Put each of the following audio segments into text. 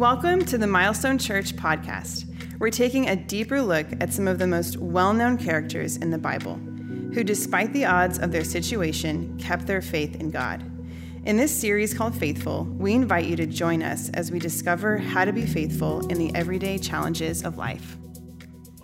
Welcome to the Milestone Church podcast. We're taking a deeper look at some of the most well known characters in the Bible who, despite the odds of their situation, kept their faith in God. In this series called FaithFull, we invite you to join us as we discover how to be faithful in the everyday challenges of life.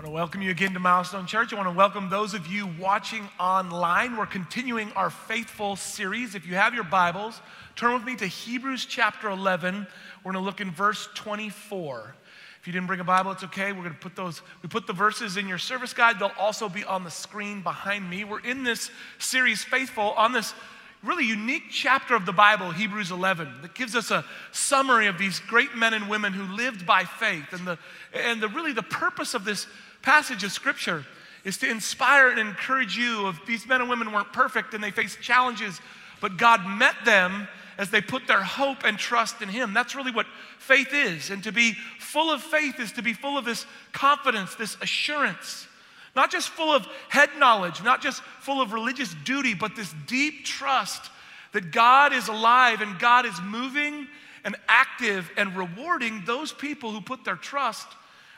To welcome you again to Milestone Church. I want to welcome those of you watching online. We're continuing our FaithFull series. If you have your Bibles, turn with me to Hebrews chapter 11. We're going to look in verse 24. If you didn't bring a Bible, it's okay. We're going to put those, we put the verses in your service guide. They'll also be on the screen behind me. We're in this series, FaithFull, on this really unique chapter of the Bible, Hebrews 11, that gives us a summary of these great men and women who lived by faith. And, the, and the, really the purpose of this passage of Scripture is to inspire and encourage you of these men and women weren't perfect and they faced challenges, but God met them as they put their hope and trust in Him. That's really what faith is. And to be full of faith is to be full of this confidence, this assurance. Not just full of head knowledge, not just full of religious duty, but this deep trust that God is alive and God is moving and active and rewarding those people who put their trust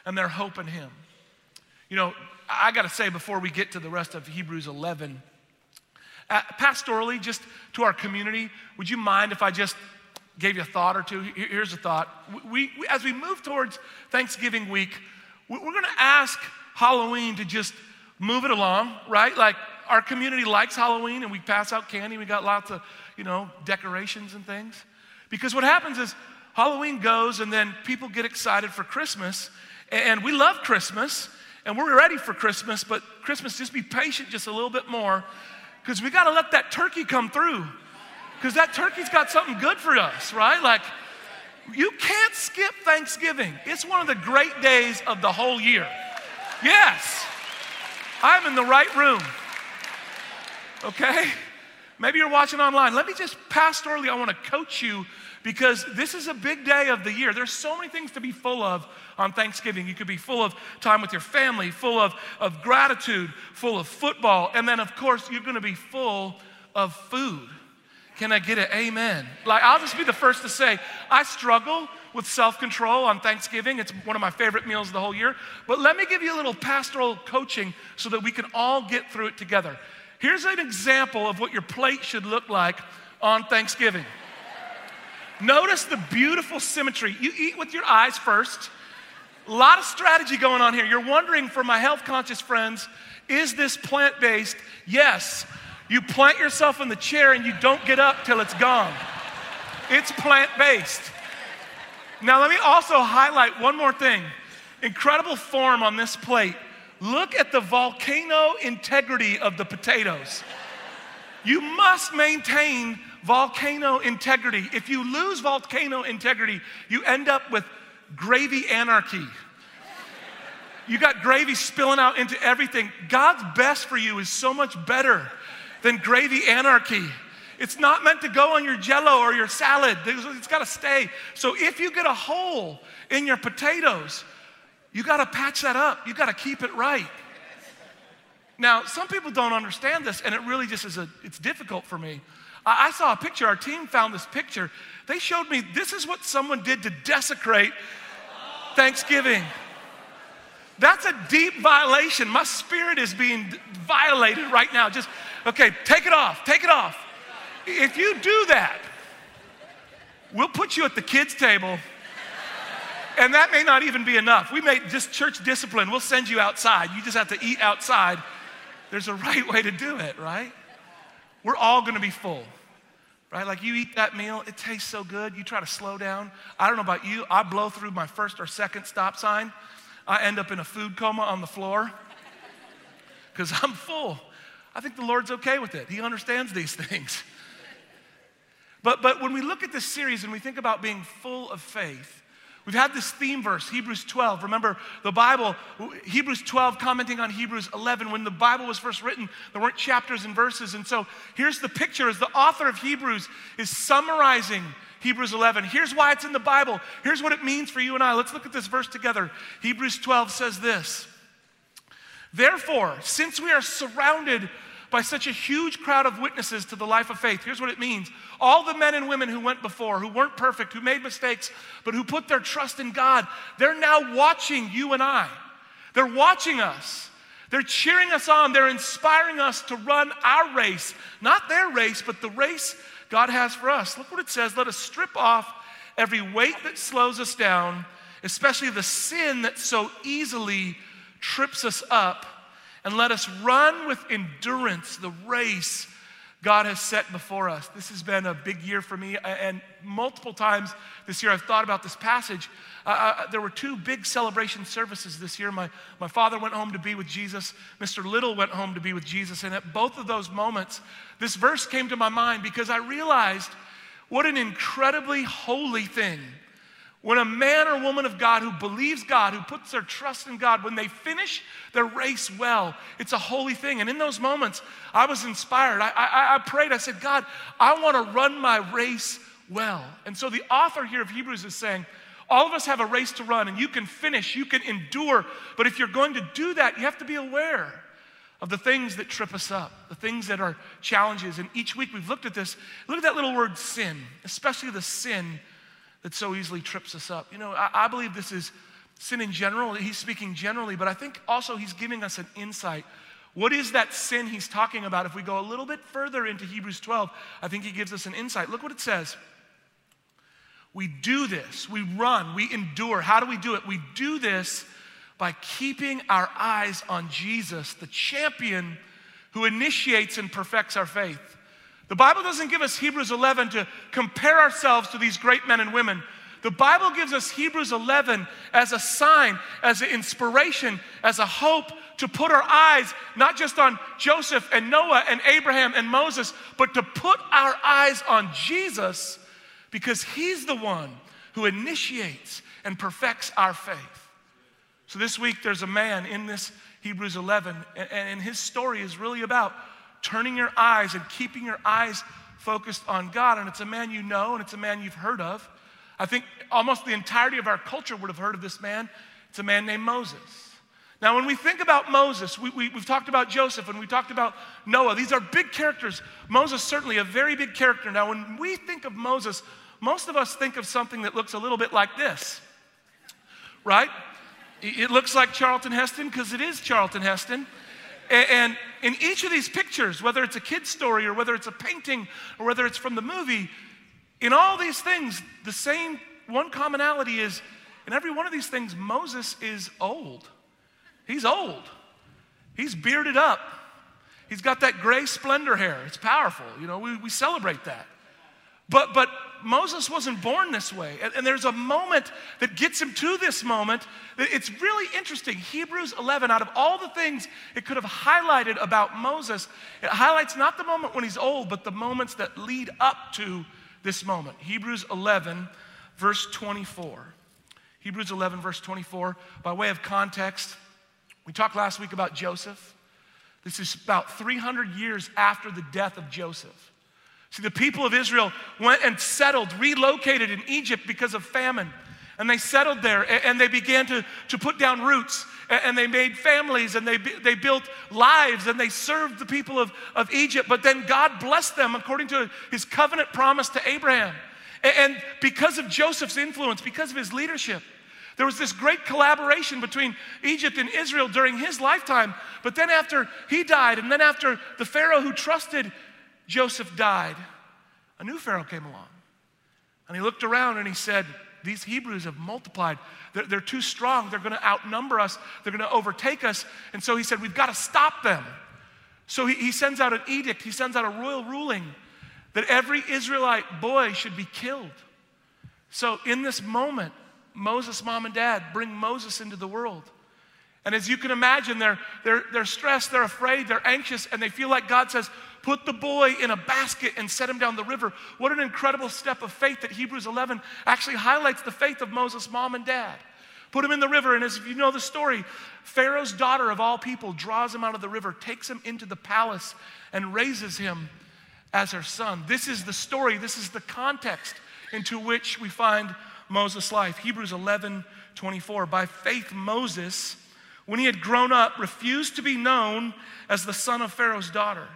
and their hope in Him. You know, I got to say before we get to the rest of Hebrews 11, uh, pastorally, just to our community, would you mind if I just gave you a thought or two? Here's a thought. We, we as we move towards Thanksgiving week, we're going to ask Halloween to just move it along, right? Like our community likes Halloween and we pass out candy. We got lots of, you know, decorations and things. Because what happens is Halloween goes and then people get excited for Christmas. And we love Christmas and we're ready for Christmas, but Christmas, just be patient just a little bit more because we got to let that turkey come through. Because that turkey's got something good for us, right? Like, you can't skip Thanksgiving. It's one of the great days of the whole year. Yes, I'm in the right room. Okay? Maybe you're watching online. Let me just pastorally, I want to coach you because this is a big day of the year. There's so many things to be full of on Thanksgiving. You could be full of time with your family, full of, of gratitude, full of football, and then, of course, you're going to be full of food. Can I get an amen? Like, I'll just be the first to say, I struggle with self control on Thanksgiving. It's one of my favorite meals of the whole year. But let me give you a little pastoral coaching so that we can all get through it together. Here's an example of what your plate should look like on Thanksgiving. Notice the beautiful symmetry. You eat with your eyes first. A lot of strategy going on here. You're wondering for my health conscious friends, is this plant based? Yes. You plant yourself in the chair and you don't get up till it's gone. It's plant based. Now, let me also highlight one more thing incredible form on this plate. Look at the volcano integrity of the potatoes. You must maintain volcano integrity. If you lose volcano integrity, you end up with gravy anarchy. You got gravy spilling out into everything. God's best for you is so much better than gravy anarchy. It's not meant to go on your jello or your salad. It's got to stay. So if you get a hole in your potatoes, you got to patch that up. You got to keep it right. Now, some people don't understand this, and it really just is a, it's difficult for me. I, saw a picture, our team found this picture. They showed me this is what someone did to desecrate Thanksgiving. That's a deep violation. My spirit is being violated right now. Just, okay, take it off, take it off. If you do that, we'll put you at the kids' table, and that may not even be enough. We may just church discipline, we'll send you outside. You just have to eat outside. There's a right way to do it, right? We're all gonna be full, right? Like you eat that meal, it tastes so good. You try to slow down. I don't know about you, I blow through my first or second stop sign. I end up in a food coma on the floor because I'm full. I think the Lord's okay with it. He understands these things. But, but when we look at this series and we think about being full of faith, we've had this theme verse, Hebrews 12. Remember, the Bible, Hebrews 12 commenting on Hebrews 11. When the Bible was first written, there weren't chapters and verses. And so here's the picture as the author of Hebrews is summarizing Hebrews 11. Here's why it's in the Bible. Here's what it means for you and I. Let's look at this verse together. Hebrews 12 says this Therefore, since we are surrounded by such a huge crowd of witnesses to the life of faith. Here's what it means all the men and women who went before, who weren't perfect, who made mistakes, but who put their trust in God, they're now watching you and I. They're watching us. They're cheering us on. They're inspiring us to run our race, not their race, but the race God has for us. Look what it says let us strip off every weight that slows us down, especially the sin that so easily trips us up and let us run with endurance the race God has set before us. This has been a big year for me, and multiple times this year I've thought about this passage. Uh, uh, there were two big celebration services this year. My, my father went home to be with Jesus, Mr. Little went home to be with Jesus, and at both of those moments, this verse came to my mind because I realized what an incredibly holy thing when a man or woman of God who believes God, who puts their trust in God, when they finish their race well, it's a holy thing. And in those moments, I was inspired. I, I, I prayed, I said, God, I want to run my race well. And so the author here of Hebrews is saying, all of us have a race to run, and you can finish, you can endure. But if you're going to do that, you have to be aware of the things that trip us up, the things that are challenges. And each week we've looked at this. Look at that little word sin, especially the sin that so easily trips us up. You know, I, I believe this is sin in general. He's speaking generally, but I think also he's giving us an insight. What is that sin he's talking about? If we go a little bit further into Hebrews 12, I think he gives us an insight. Look what it says. We do this, we run, we endure. How do we do it? We do this by keeping our eyes on Jesus, the champion who initiates and perfects our faith. The Bible doesn't give us Hebrews 11 to compare ourselves to these great men and women. The Bible gives us Hebrews 11 as a sign, as an inspiration, as a hope to put our eyes not just on Joseph and Noah and Abraham and Moses, but to put our eyes on Jesus because he's the one who initiates and perfects our faith. So this week, there's a man in this Hebrews 11, and his story is really about turning your eyes and keeping your eyes focused on God. And it's a man you know, and it's a man you've heard of. I think almost the entirety of our culture would have heard of this man. It's a man named Moses. Now, when we think about Moses, we, we, have talked about Joseph and we talked about Noah. These are big characters. Moses, certainly a very big character. Now, when we think of Moses, most of us think of something that looks a little bit like this, right? It looks like Charlton Heston because it is Charlton Heston. And in each of these pictures, whether it's a kid's story or whether it's a painting or whether it's from the movie, in all these things, the same one commonality is in every one of these things, Moses is old. He's old. He's bearded up. He's got that gray splendor hair. It's powerful. You know, we, we celebrate that. But, but Moses wasn't born this way. And, and, there's a moment that gets him to this moment. It's really interesting. Hebrews 11, out of all the things it could have highlighted about Moses, it highlights not the moment when he's old, but the moments that lead up to this moment. Hebrews 11, verse 24. Hebrews 11, verse 24. By way of context, we talked last week about Joseph. This is about 300 years after the death of Joseph. See, the people of Israel went and settled, relocated in Egypt because of famine. And they settled there and they began to, to put down roots and they made families and they, they built lives and they served the people of, of Egypt. But then God blessed them according to his covenant promise to Abraham. And because of Joseph's influence, because of his leadership, there was this great collaboration between Egypt and Israel during his lifetime. But then, after he died, and then after the Pharaoh who trusted Joseph died, a new Pharaoh came along. And he looked around and he said, These Hebrews have multiplied. They're, they're too strong. They're going to outnumber us. They're going to overtake us. And so he said, We've got to stop them. So he, he sends out an edict, he sends out a royal ruling that every Israelite boy should be killed. So in this moment, Moses' mom and dad bring Moses into the world. And as you can imagine, they're, they're, they're stressed, they're afraid, they're anxious, and they feel like God says, Put the boy in a basket and set him down the river. What an incredible step of faith that Hebrews 11 actually highlights the faith of Moses' mom and dad. Put him in the river, and as you know the story, Pharaoh's daughter of all people draws him out of the river, takes him into the palace, and raises him as her son. This is the story, this is the context into which we find Moses' life. Hebrews 11 24. By faith, Moses when he had grown up, refused to be known as the son of Pharaoh's daughter.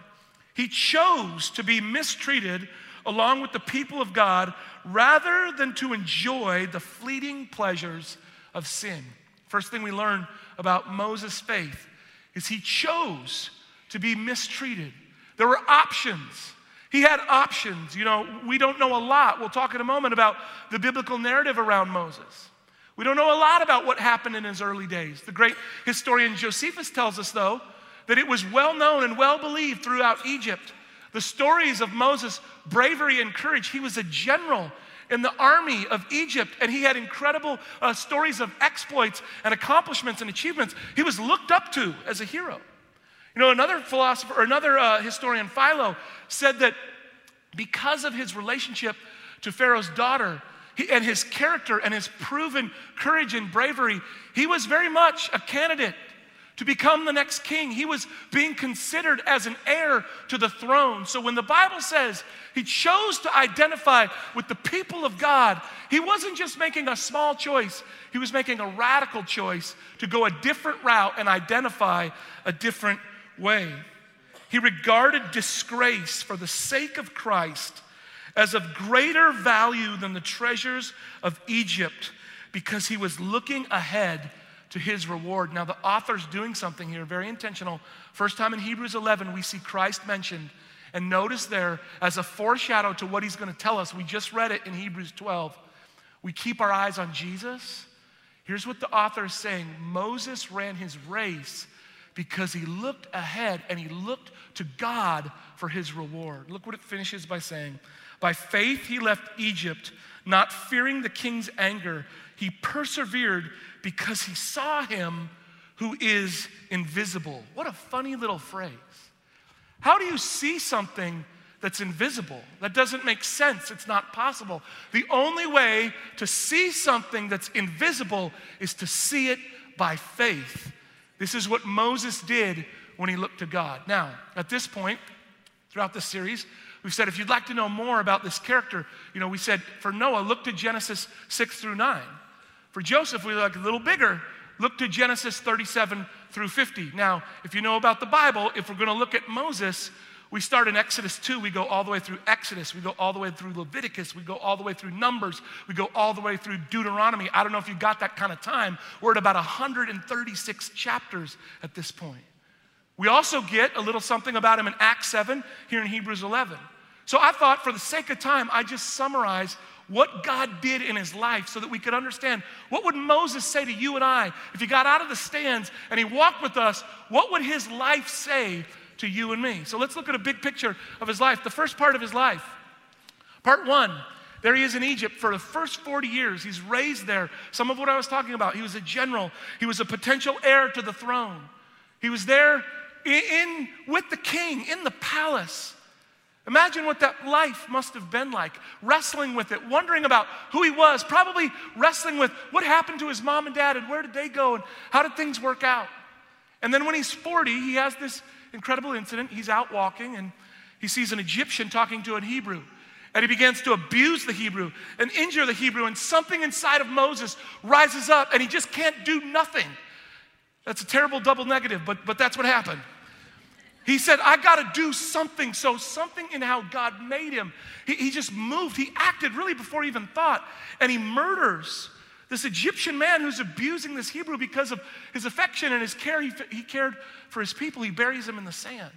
He chose to be mistreated along with the people of God rather than to enjoy the fleeting pleasures of sin. First thing we learn about Moses' faith is he chose to be mistreated. There were options. He had options. You know, we don't know a lot. We'll talk in a moment about the biblical narrative around Moses. We don't know a lot about what happened in his early days. The great historian Josephus tells us, though, that it was well known and well believed throughout Egypt. The stories of Moses' bravery and courage. He was a general in the army of Egypt, and he had incredible uh, stories of exploits and accomplishments and achievements. He was looked up to as a hero. You know, another philosopher, or another uh, historian, Philo, said that because of his relationship to Pharaoh's daughter he, and his character and his proven courage and bravery, he was very much a candidate to become the next king. He was being considered as an heir to the throne. So when the Bible says he chose to identify with the people of God, he wasn't just making a small choice, he was making a radical choice to go a different route and identify a different way. He regarded disgrace for the sake of Christ as of greater value than the treasures of Egypt because he was looking ahead to his reward. Now, the author's doing something here, very intentional. First time in Hebrews 11, we see Christ mentioned. And notice there, as a foreshadow to what he's going to tell us, we just read it in Hebrews 12. We keep our eyes on Jesus. Here's what the author is saying Moses ran his race because he looked ahead and he looked to God for his reward. Look what it finishes by saying By faith, he left Egypt, not fearing the king's anger. He persevered because he saw him who is invisible. What a funny little phrase. How do you see something that's invisible? That doesn't make sense. It's not possible. The only way to see something that's invisible is to see it by faith. This is what Moses did when he looked to God. Now, at this point, throughout the series, we've said if you'd like to know more about this character, you know, we said for Noah, look to Genesis 6 through 9. For Joseph, we like a little bigger. Look to Genesis 37 through 50. Now, if you know about the Bible, if we're going to look at Moses, we start in Exodus 2, we go all the way through Exodus, we go all the way through Leviticus, we go all the way through Numbers, we go all the way through Deuteronomy. I don't know if you got that kind of time. We're at about 136 chapters at this point. We also get a little something about him in Acts 7, here in Hebrews 11. So I thought, for the sake of time, I just summarize what God did in his life so that we could understand what would Moses say to you and I if he got out of the stands and he walked with us, what would his life say to you and me? So let's look at a big picture of his life. The first part of his life. Part 1. There he is in Egypt for the first 40 years. He's raised there. Some of what I was talking about. He was a general. He was a potential heir to the throne. He was there in, with the king in the palace. Imagine what that life must have been like, wrestling with it, wondering about who he was, probably wrestling with what happened to his mom and dad and where did they go and how did things work out. And then when he's 40, he has this incredible incident. He's out walking and he sees an Egyptian talking to a Hebrew. And he begins to abuse the Hebrew and injure the Hebrew, and something inside of Moses rises up and he just can't do nothing. That's a terrible double negative, but, but that's what happened. He said, I got to do something. So, something in how God made him, he, he, just moved. He acted really before he even thought. And he murders this Egyptian man who's abusing this Hebrew because of his affection and his care. He, he cared for his people. He buries him in the sand.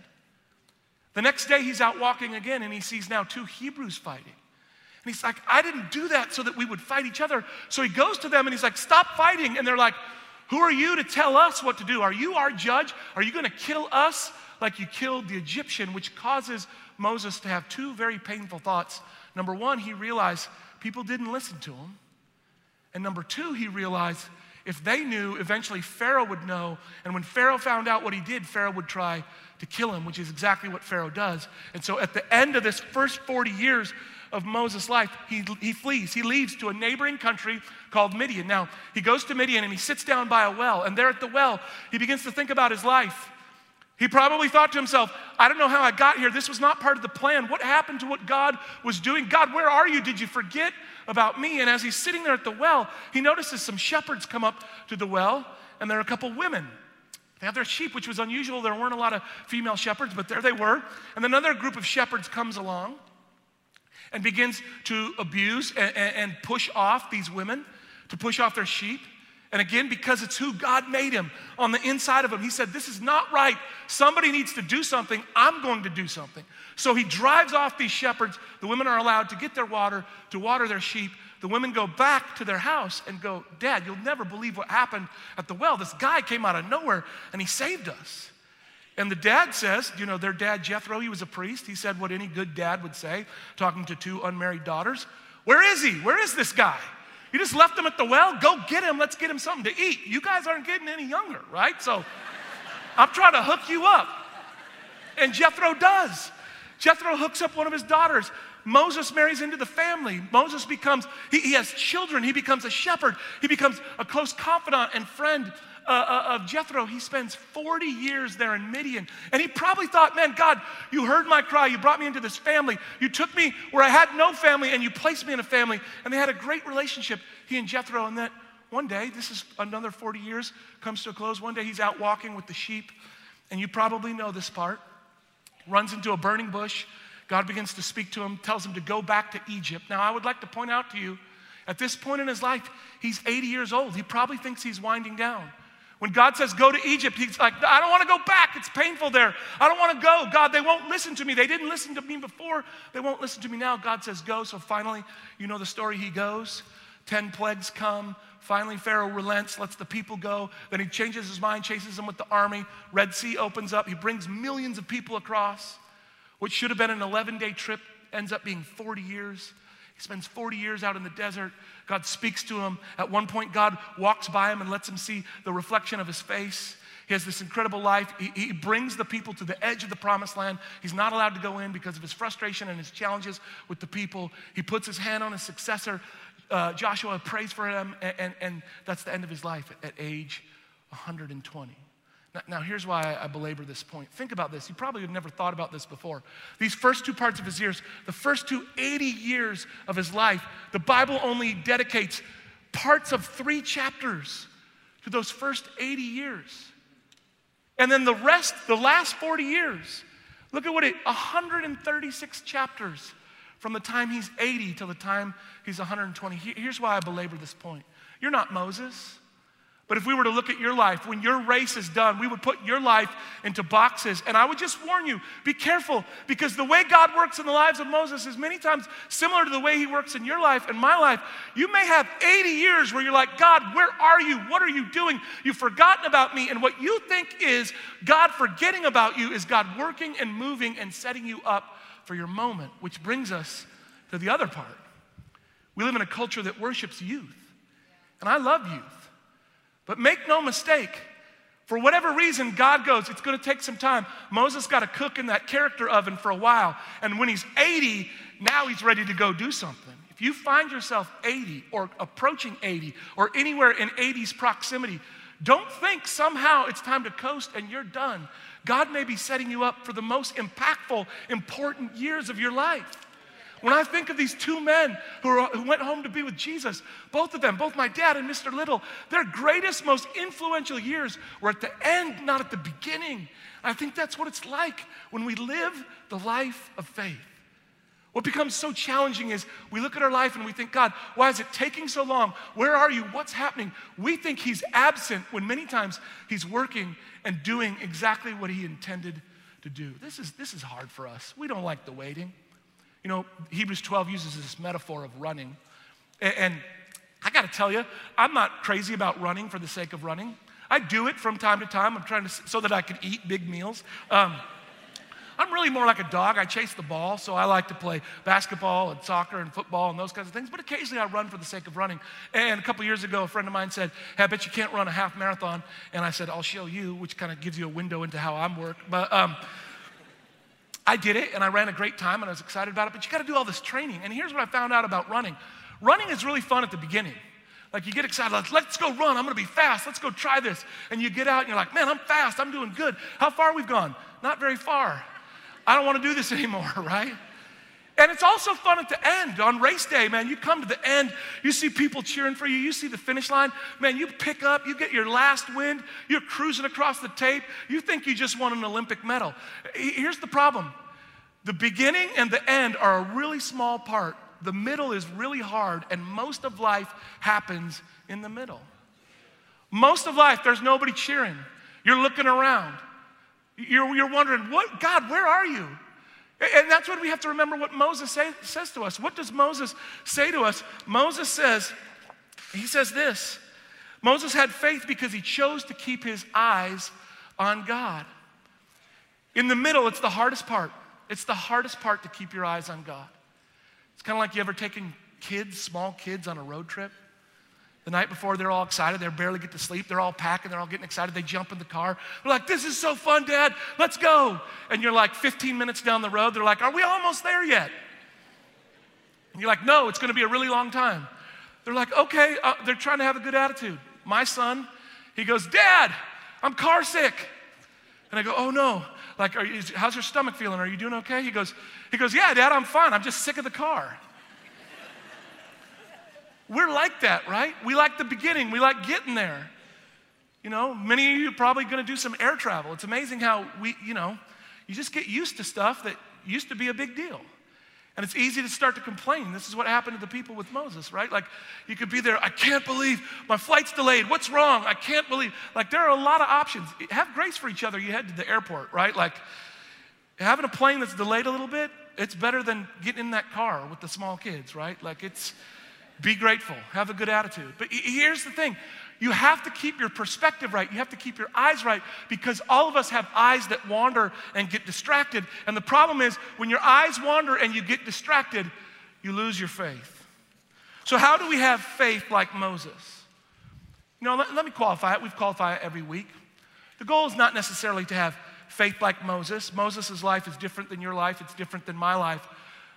The next day, he's out walking again and he sees now two Hebrews fighting. And he's like, I didn't do that so that we would fight each other. So he goes to them and he's like, Stop fighting. And they're like, Who are you to tell us what to do? Are you our judge? Are you going to kill us? Like you killed the Egyptian, which causes Moses to have two very painful thoughts. Number one, he realized people didn't listen to him. And number two, he realized if they knew, eventually Pharaoh would know. And when Pharaoh found out what he did, Pharaoh would try to kill him, which is exactly what Pharaoh does. And so at the end of this first 40 years of Moses' life, he, he flees. He leaves to a neighboring country called Midian. Now, he goes to Midian and he sits down by a well. And there at the well, he begins to think about his life. He probably thought to himself, I don't know how I got here. This was not part of the plan. What happened to what God was doing? God, where are you? Did you forget about me? And as he's sitting there at the well, he notices some shepherds come up to the well, and there are a couple women They have their sheep, which was unusual. There weren't a lot of female shepherds, but there they were. And another group of shepherds comes along and begins to abuse and, and, push off these women, to push off their sheep. And again, because it's who God made him on the inside of him, he said, This is not right. Somebody needs to do something. I'm going to do something. So he drives off these shepherds. The women are allowed to get their water, to water their sheep. The women go back to their house and go, Dad, you'll never believe what happened at the well. This guy came out of nowhere and he saved us. And the dad says, you know, their dad, Jethro, he was a priest. He said what any good dad would say, talking to two unmarried daughters. Where is he? Where is this guy? You just left him at the well? Go get him. Let's get him something to eat. You guys aren't getting any younger, right? So I'm trying to hook you up. And Jethro does. Jethro hooks up one of his daughters. Moses marries into the family. Moses becomes, he, he has children. He becomes a shepherd. He becomes a close confidant and friend uh, uh, of Jethro. He spends 40 years there in Midian. And he probably thought, man, God, you heard my cry. You brought me into this family. You took me where I had no family and you placed me in a family. And they had a great relationship, he and Jethro. And that one day, this is another 40 years, comes to a close. One day he's out walking with the sheep. And you probably know this part. Runs into a burning bush God begins to speak to him, tells him to go back to Egypt. Now, I would like to point out to you, at this point in his life, he's 80 years old. He probably thinks he's winding down. When God says, go to Egypt, he's like, I don't want to go back. It's painful there. I don't want to go. God, they won't listen to me. They didn't listen to me before. They won't listen to me now. God says, go. So finally, you know the story. He goes. Ten plagues come. Finally, Pharaoh relents, lets the people go. Then he changes his mind, chases them with the army. Red Sea opens up. He brings millions of people across. What should have been an 11 day trip ends up being 40 years. He spends 40 years out in the desert. God speaks to him. At one point, God walks by him and lets him see the reflection of his face. He has this incredible life. He, he, brings the people to the edge of the promised land. He's not allowed to go in because of his frustration and his challenges with the people. He puts his hand on his successor. Uh, Joshua prays for him, and, and, and that's the end of his life at age 120. Now, here's why I belabor this point. Think about this. You probably have never thought about this before. These first two parts of his years, the first two 80 years of his life, the Bible only dedicates parts of three chapters to those first 80 years. And then the rest, the last 40 years, look at what it 136 chapters from the time he's 80 till the time he's 120. Here's why I belabor this point. You're not Moses. But if we were to look at your life, when your race is done, we would put your life into boxes. And I would just warn you be careful because the way God works in the lives of Moses is many times similar to the way he works in your life and my life. You may have 80 years where you're like, God, where are you? What are you doing? You've forgotten about me. And what you think is God forgetting about you is God working and moving and setting you up for your moment, which brings us to the other part. We live in a culture that worships youth. And I love youth. But make no mistake, for whatever reason, God goes, it's going to take some time. Moses got to cook in that character oven for a while. And when he's 80, now he's ready to go do something. If you find yourself 80 or approaching 80 or anywhere in 80's proximity, don't think somehow it's time to coast and you're done. God may be setting you up for the most impactful, important years of your life. When I think of these two men who, are, who went home to be with Jesus, both of them, both my dad and Mr. Little, their greatest, most influential years were at the end, not at the beginning. I think that's what it's like when we live the life of faith. What becomes so challenging is we look at our life and we think, God, why is it taking so long? Where are you? What's happening? We think He's absent when many times He's working and doing exactly what He intended to do. This is, this is hard for us. We don't like the waiting. You know, Hebrews 12 uses this metaphor of running. And I got to tell you, I'm not crazy about running for the sake of running. I do it from time to time. I'm trying to so that I can eat big meals. Um, I'm really more like a dog. I chase the ball, so I like to play basketball and soccer and football and those kinds of things. But occasionally I run for the sake of running. And a couple years ago, a friend of mine said, hey, I bet you can't run a half marathon. And I said, I'll show you, which kind of gives you a window into how I'm work. But um, I did it and I ran a great time and I was excited about it, but you got to do all this training. And here's what I found out about running running is really fun at the beginning. Like you get excited, like, let's go run. I'm gonna be fast. Let's go try this. And you get out and you're like, man, I'm fast. I'm doing good. How far we've gone? Not very far. I don't wanna do this anymore, right? And it's also fun at the end on race day, man. You come to the end, you see people cheering for you, you see the finish line. Man, you pick up, you get your last wind, you're cruising across the tape, you think you just won an Olympic medal. Here's the problem the beginning and the end are a really small part, the middle is really hard, and most of life happens in the middle. Most of life, there's nobody cheering. You're looking around. You're, you're wondering, what, God, where are you? And that's what we have to remember what Moses say, says to us. What does Moses say to us? Moses says, he says this Moses had faith because he chose to keep his eyes on God. In the middle, it's the hardest part. It's the hardest part to keep your eyes on God. It's kind of like you ever taken kids, small kids, on a road trip. The night before, they're all excited. They barely get to sleep. They're all packing. They're all getting excited. They jump in the car. They're like, This is so fun, Dad. Let's go. And you're like 15 minutes down the road. They're like, Are we almost there yet? And you're like, No, it's going to be a really long time. They're like, Okay. Uh, they're trying to have a good attitude. My son, he goes, Dad, I'm car sick. And I go, Oh no. Like, you, how's your stomach feeling? Are you doing okay? He goes, he goes, Yeah, Dad, I'm fine. I'm just sick of the car. We're like that, right? We like the beginning, we like getting there. You know, many of you are probably going to do some air travel. It's amazing how we, you know, you just get used to stuff that used to be a big deal. And it's easy to start to complain. This is what happened to the people with Moses, right? Like, you could be there, I can't believe my flight's delayed. What's wrong? I can't believe. Like, there are a lot of options. Have grace for each other. You head to the airport, right? Like, having a plane that's delayed a little bit, it's better than getting in that car with the small kids, right? Like, it's, be grateful, have a good attitude. But here's the thing you have to keep your perspective right. You have to keep your eyes right because all of us have eyes that wander and get distracted. And the problem is when your eyes wander and you get distracted, you lose your faith. So, how do we have faith like Moses? You know, let, let me qualify it. We've qualified it every week. The goal is not necessarily to have faith like Moses. Moses' life is different than your life, it's different than my life.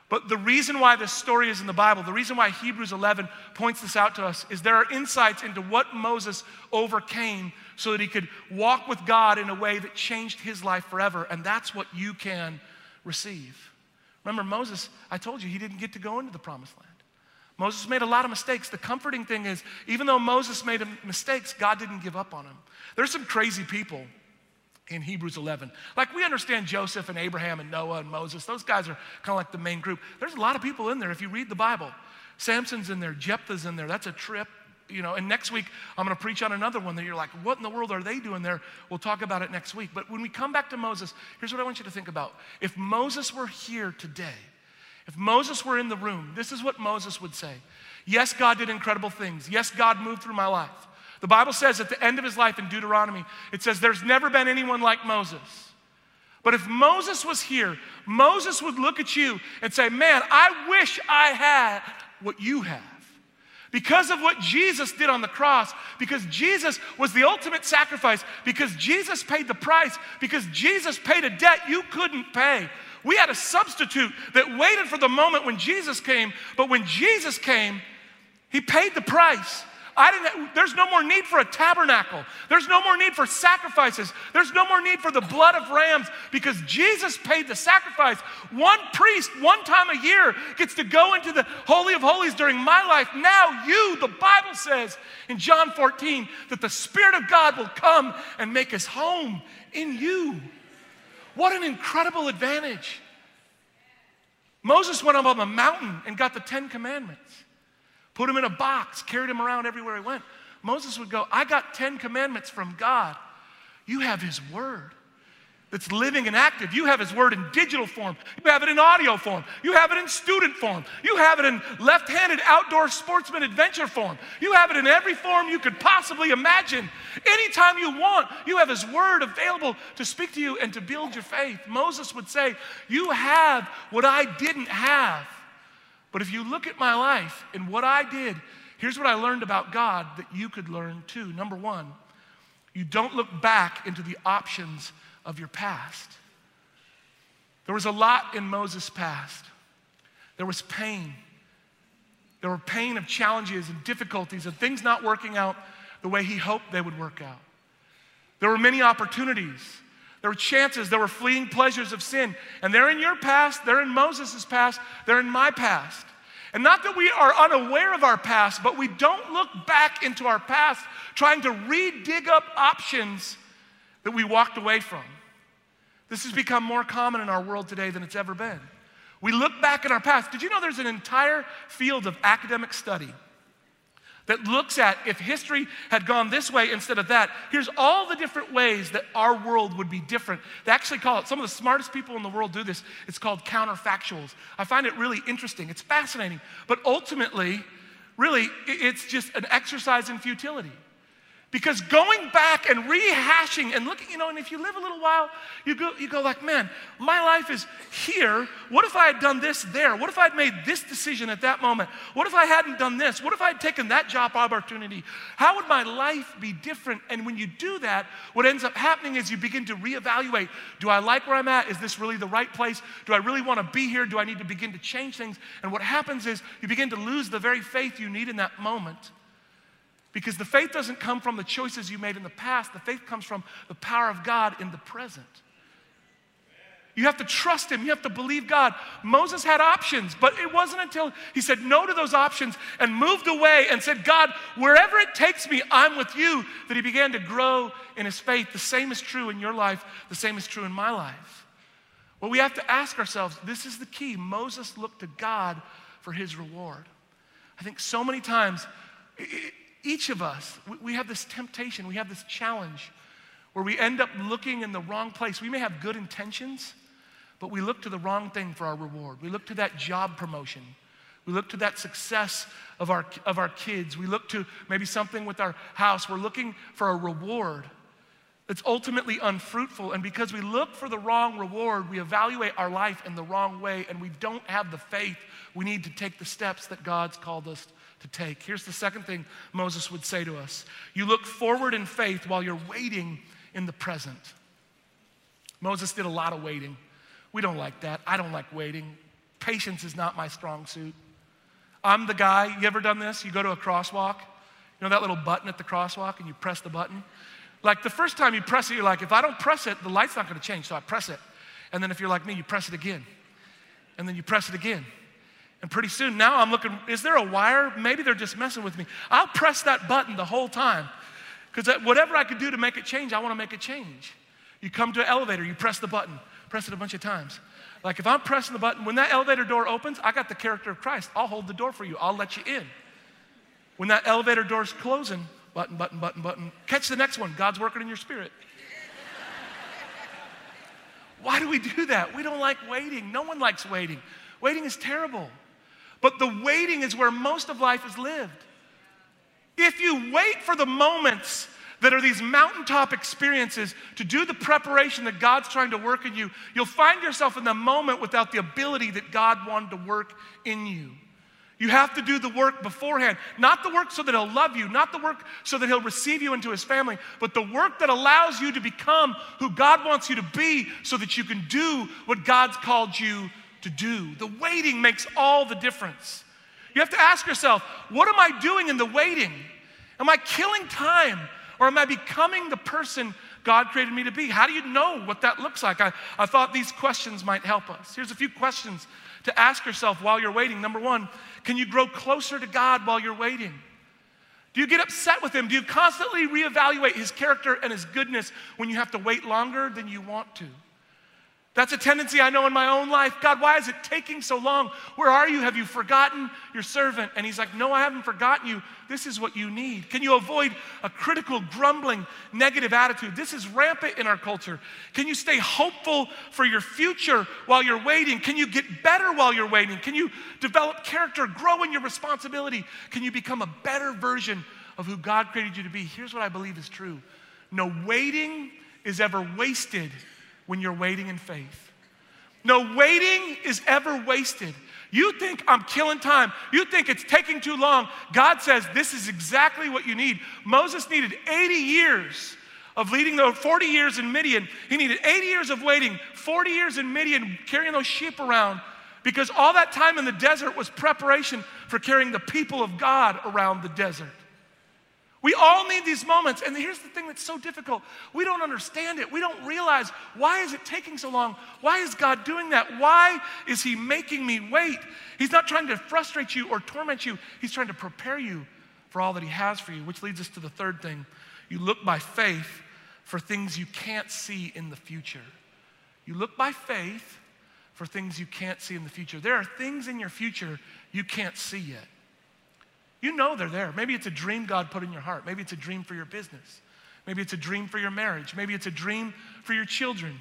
But the reason why this story is in the Bible, the reason why Hebrews 11 points this out to us, is there are insights into what Moses overcame so that he could walk with God in a way that changed his life forever. And that's what you can receive. Remember, Moses, I told you he didn't get to go into the promised land. Moses made a lot of mistakes. The comforting thing is, even though Moses made mistakes, God didn't give up on him. There's some crazy people in Hebrews 11. Like we understand Joseph and Abraham and Noah and Moses, those guys are kind of like the main group. There's a lot of people in there if you read the Bible. Samson's in there, Jephthah's in there. That's a trip, you know. And next week, I'm going to preach on another one that you're like, what in the world are they doing there? We'll talk about it next week. But when we come back to Moses, here's what I want you to think about. If Moses were here today, if Moses were in the room, this is what Moses would say. Yes, God did incredible things. Yes, God moved through my life. The Bible says at the end of his life in Deuteronomy, it says, There's never been anyone like Moses. But if Moses was here, Moses would look at you and say, Man, I wish I had what you have. Because of what Jesus did on the cross, because Jesus was the ultimate sacrifice, because Jesus paid the price, because Jesus paid a debt you couldn't pay. We had a substitute that waited for the moment when Jesus came, but when Jesus came, he paid the price. I didn't, there's no more need for a tabernacle. There's no more need for sacrifices. There's no more need for the blood of rams because Jesus paid the sacrifice. One priest, one time a year, gets to go into the Holy of Holies during my life. Now, you, the Bible says in John 14, that the Spirit of God will come and make his home in you. What an incredible advantage. Moses went up on the mountain and got the Ten Commandments put him in a box, carried him around everywhere he went. Moses would go, I got 10 commandments from God. You have his word that's living and active. You have his word in digital form. You have it in audio form. You have it in student form. You have it in left handed outdoor sportsman adventure form. You have it in every form you could possibly imagine. Anytime you want, you have his word available to speak to you and to build your faith. Moses would say, You have what I didn't have. But if you look at my life and what I did, here's what I learned about God that you could learn too. Number one, you don't look back into the options of your past. There was a lot in Moses' past. There was pain. There were pain of challenges and difficulties and things not working out the way he hoped they would work out. There were many opportunities. There were chances, there were fleeting pleasures of sin. And they're in your past, they're in Moses' past, they're in my past. And not that we are unaware of our past, but we don't look back into our past trying to re dig up options that we walked away from. This has become more common in our world today than it's ever been. We look back at our past. Did you know there's an entire field of academic study that looks at if history had gone this way instead of that, here's all the different ways that our world would be different. They actually call it, some of the smartest people in the world do this. It's called counterfactuals. I find it really interesting. It's fascinating. But ultimately, really, it's just an exercise in futility. Because going back and rehashing and looking, you know, and if you live a little while, you go, you go like, man, my life is here. What if I had done this there? What if I'd made this decision at that moment? What if I hadn't done this? What if I had taken that job opportunity? How would my life be different? And when you do that, what ends up happening is you begin to reevaluate do I like where I'm at? Is this really the right place? Do I really want to be here? Do I need to begin to change things? And what happens is you begin to lose the very faith you need in that moment because the faith doesn't come from the choices you made in the past, the faith comes from the power of God in the present. You have to trust Him. You have to believe God. Moses had options, but it wasn't until he said no to those options and moved away and said, God, wherever it takes me, I'm with you, that he began to grow in his faith. The same is true in your life, the same is true in my life. Well, we have to ask ourselves this is the key. Moses looked to God for his reward. I think so many times, each of us, we have this temptation, we have this challenge where we end up looking in the wrong place. We may have good intentions, but we look to the wrong thing for our reward. We look to that job promotion. We look to that success of our, of our kids. We look to maybe something with our house. We're looking for a reward that's ultimately unfruitful. And because we look for the wrong reward, we evaluate our life in the wrong way, and we don't have the faith we need to take the steps that God's called us to take. Here's the second thing Moses would say to us you look forward in faith while you're waiting in the present. Moses did a lot of waiting. We don't like that. I don't like waiting. Patience is not my strong suit. I'm the guy, you ever done this? You go to a crosswalk, you know that little button at the crosswalk, and you press the button? Like the first time you press it, you're like, if I don't press it, the light's not gonna change, so I press it. And then if you're like me, you press it again. And then you press it again. And pretty soon now I'm looking, is there a wire? Maybe they're just messing with me. I'll press that button the whole time because whatever I could do to make it change, I want to make it change. You come to an elevator, you press the button, press it a bunch of times. Like if I'm pressing the button, when that elevator door opens, I got the character of Christ. I'll hold the door for you, I'll let you in. When that elevator door's closing, button, button, button, button, catch the next one. God's working in your spirit. Why do we do that? We don't like waiting. No one likes waiting. Waiting is terrible. But the waiting is where most of life is lived. If you wait for the moments that are these mountaintop experiences to do the preparation that God's trying to work in you, you'll find yourself in the moment without the ability that God wanted to work in you. You have to do the work beforehand. Not the work so that He'll love you, not the work so that He'll receive you into His family, but the work that allows you to become who God wants you to be so that you can do what God's called you to do. The waiting makes all the difference. You have to ask yourself, what am I doing in the waiting? Am I killing time or am I becoming the person God created me to be? How do you know what that looks like? I, I thought these questions might help us. Here's a few questions to ask yourself while you're waiting. Number one, can you grow closer to God while you're waiting? Do you get upset with Him? Do you constantly reevaluate His character and His goodness when you have to wait longer than you want to? That's a tendency I know in my own life. God, why is it taking so long? Where are you? Have you forgotten your servant? And he's like, No, I haven't forgotten you. This is what you need. Can you avoid a critical, grumbling, negative attitude? This is rampant in our culture. Can you stay hopeful for your future while you're waiting? Can you get better while you're waiting? Can you develop character, grow in your responsibility? Can you become a better version of who God created you to be? Here's what I believe is true no waiting is ever wasted when you're waiting in faith. No waiting is ever wasted. You think I'm killing time. You think it's taking too long. God says this is exactly what you need. Moses needed 80 years of leading the 40 years in Midian. He needed 80 years of waiting, 40 years in Midian, carrying those sheep around, because all that time in the desert was preparation for carrying the people of God around the desert. We all need these moments. And here's the thing that's so difficult. We don't understand it. We don't realize why is it taking so long? Why is God doing that? Why is he making me wait? He's not trying to frustrate you or torment you. He's trying to prepare you for all that he has for you, which leads us to the third thing. You look by faith for things you can't see in the future. You look by faith for things you can't see in the future. There are things in your future you can't see yet. You know they're there. Maybe it's a dream God put in your heart. Maybe it's a dream for your business. Maybe it's a dream for your marriage. Maybe it's a dream for your children.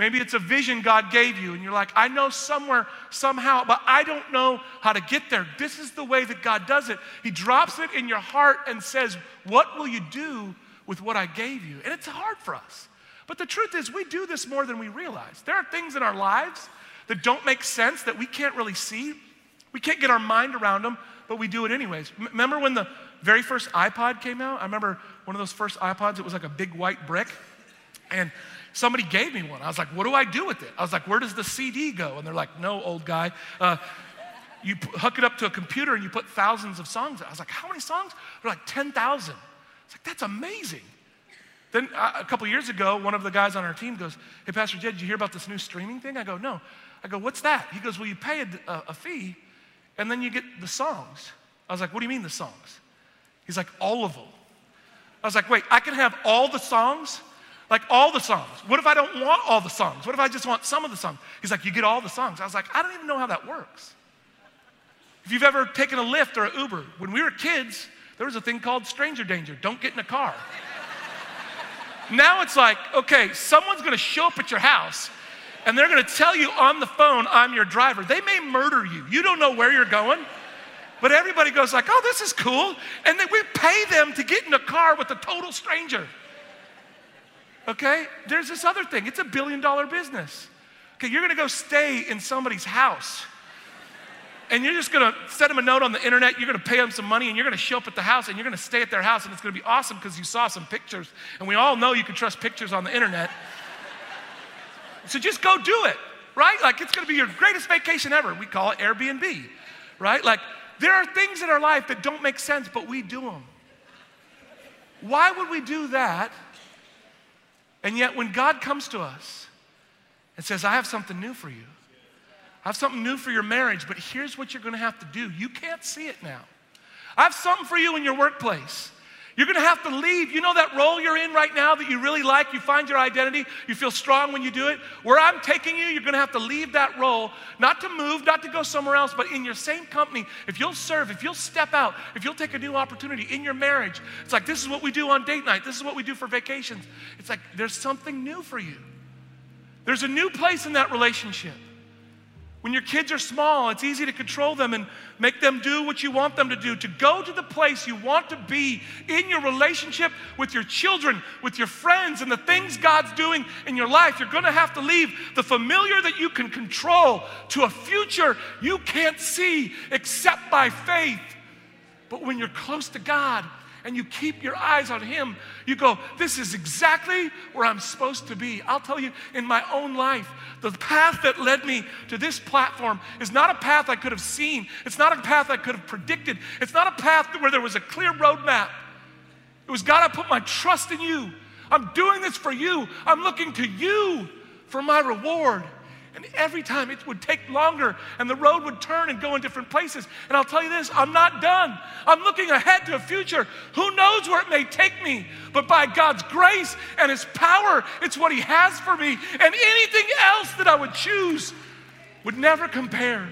Maybe it's a vision God gave you, and you're like, I know somewhere, somehow, but I don't know how to get there. This is the way that God does it. He drops it in your heart and says, What will you do with what I gave you? And it's hard for us. But the truth is, we do this more than we realize. There are things in our lives that don't make sense that we can't really see. We can't get our mind around them, but we do it anyways. M- remember when the very first iPod came out? I remember one of those first iPods, it was like a big white brick. And somebody gave me one. I was like, what do I do with it? I was like, where does the CD go? And they're like, no, old guy. Uh, you p- hook it up to a computer and you put thousands of songs. I was like, how many songs? They're like 10,000. It's like, that's amazing. Then uh, a couple years ago, one of the guys on our team goes, Hey, Pastor Jed, did you hear about this new streaming thing? I go, No. I go, What's that? He goes, Well, you pay a, a, a fee and then you get the songs. I was like, What do you mean the songs? He's like, All of them. I was like, Wait, I can have all the songs? Like all the songs. What if I don't want all the songs? What if I just want some of the songs? He's like, You get all the songs. I was like, I don't even know how that works. If you've ever taken a Lyft or an Uber, when we were kids, there was a thing called stranger danger. Don't get in a car. Now it's like, okay, someone's gonna show up at your house and they're gonna tell you on the phone, I'm your driver. They may murder you. You don't know where you're going. But everybody goes like, oh, this is cool. And then we pay them to get in a car with a total stranger. Okay? There's this other thing. It's a billion dollar business. Okay, you're gonna go stay in somebody's house and you're just gonna send them a note on the internet, you're gonna pay them some money, and you're gonna show up at the house and you're gonna stay at their house, and it's gonna be awesome because you saw some pictures. And we all know you can trust pictures on the internet. So just go do it, right? Like it's gonna be your greatest vacation ever. We call it Airbnb, right? Like there are things in our life that don't make sense, but we do them. Why would we do that? And yet, when God comes to us and says, I have something new for you, I have something new for your marriage, but here's what you're gonna have to do. You can't see it now. I have something for you in your workplace. You're gonna have to leave. You know that role you're in right now that you really like, you find your identity, you feel strong when you do it? Where I'm taking you, you're gonna have to leave that role, not to move, not to go somewhere else, but in your same company. If you'll serve, if you'll step out, if you'll take a new opportunity in your marriage, it's like this is what we do on date night, this is what we do for vacations. It's like there's something new for you. There's a new place in that relationship. When your kids are small, it's easy to control them and make them do what you want them to do. To go to the place you want to be in your relationship with your children, with your friends, and the things God's doing in your life, you're going to have to leave the familiar that you can control to a future you can't see except by faith. But when you're close to God, and you keep your eyes on Him, you go, This is exactly where I'm supposed to be. I'll tell you, in my own life, the path that led me to this platform is not a path I could have seen. It's not a path I could have predicted. It's not a path where there was a clear roadmap. It was God, I put my trust in you. I'm doing this for you. I'm looking to you for my reward. And every time it would take longer and the road would turn and go in different places. And I'll tell you this I'm not done. I'm looking ahead to a future. Who knows where it may take me? But by God's grace and His power, it's what He has for me. And anything else that I would choose would never compare.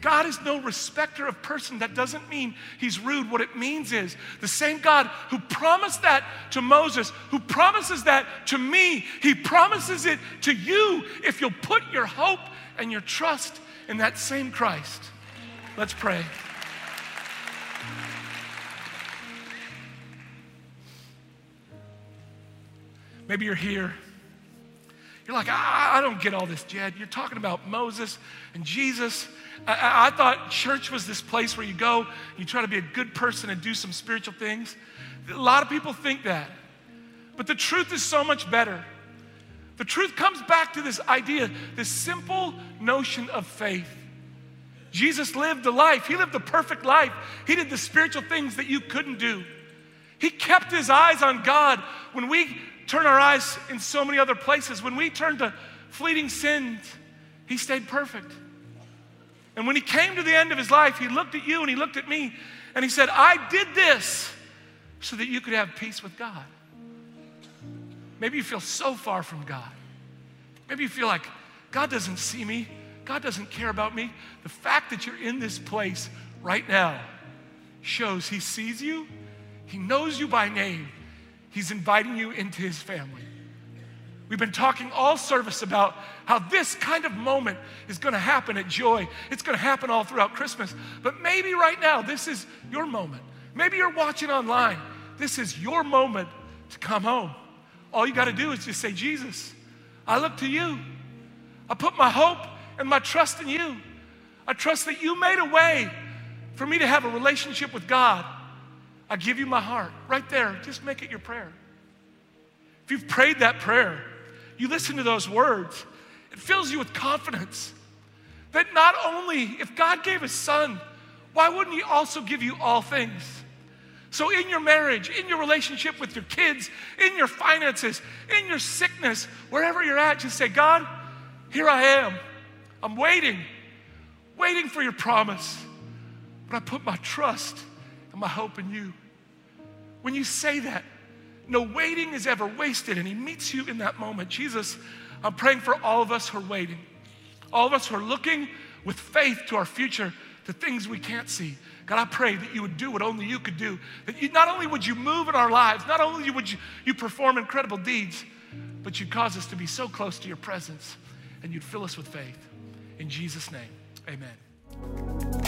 God is no respecter of person. That doesn't mean he's rude. What it means is the same God who promised that to Moses, who promises that to me, he promises it to you if you'll put your hope and your trust in that same Christ. Let's pray. Maybe you're here. You're like, ah, I, I don't get all this, Jed. You're talking about Moses and Jesus. I, I, thought church was this place where you go, you try to be a good person and do some spiritual things. A lot of people think that. But the truth is so much better. The truth comes back to this idea, this simple notion of faith. Jesus lived a life, He lived a perfect life. He did the spiritual things that you couldn't do. He kept his eyes on God when we turn our eyes in so many other places. When we turn to fleeting sins, he stayed perfect. And when he came to the end of his life, he looked at you and he looked at me and he said, I did this so that you could have peace with God. Maybe you feel so far from God. Maybe you feel like God doesn't see me, God doesn't care about me. The fact that you're in this place right now shows He sees you, He knows you by name, He's inviting you into His family. We've been talking all service about how this kind of moment is going to happen at Joy. It's going to happen all throughout Christmas. But maybe right now, this is your moment. Maybe you're watching online. This is your moment to come home. All you got to do is just say, Jesus, I look to you. I put my hope and my trust in you. I trust that you made a way for me to have a relationship with God. I give you my heart. Right there, just make it your prayer. If you've prayed that prayer, you listen to those words, it fills you with confidence that not only if God gave his son, why wouldn't he also give you all things? So, in your marriage, in your relationship with your kids, in your finances, in your sickness, wherever you're at, just say, God, here I am. I'm waiting, waiting for your promise. But I put my trust and my hope in you. When you say that, no waiting is ever wasted, and He meets you in that moment. Jesus, I'm praying for all of us who are waiting, all of us who are looking with faith to our future, to things we can't see. God, I pray that you would do what only you could do. That you, not only would you move in our lives, not only would you, you perform incredible deeds, but you'd cause us to be so close to your presence and you'd fill us with faith. In Jesus' name, amen.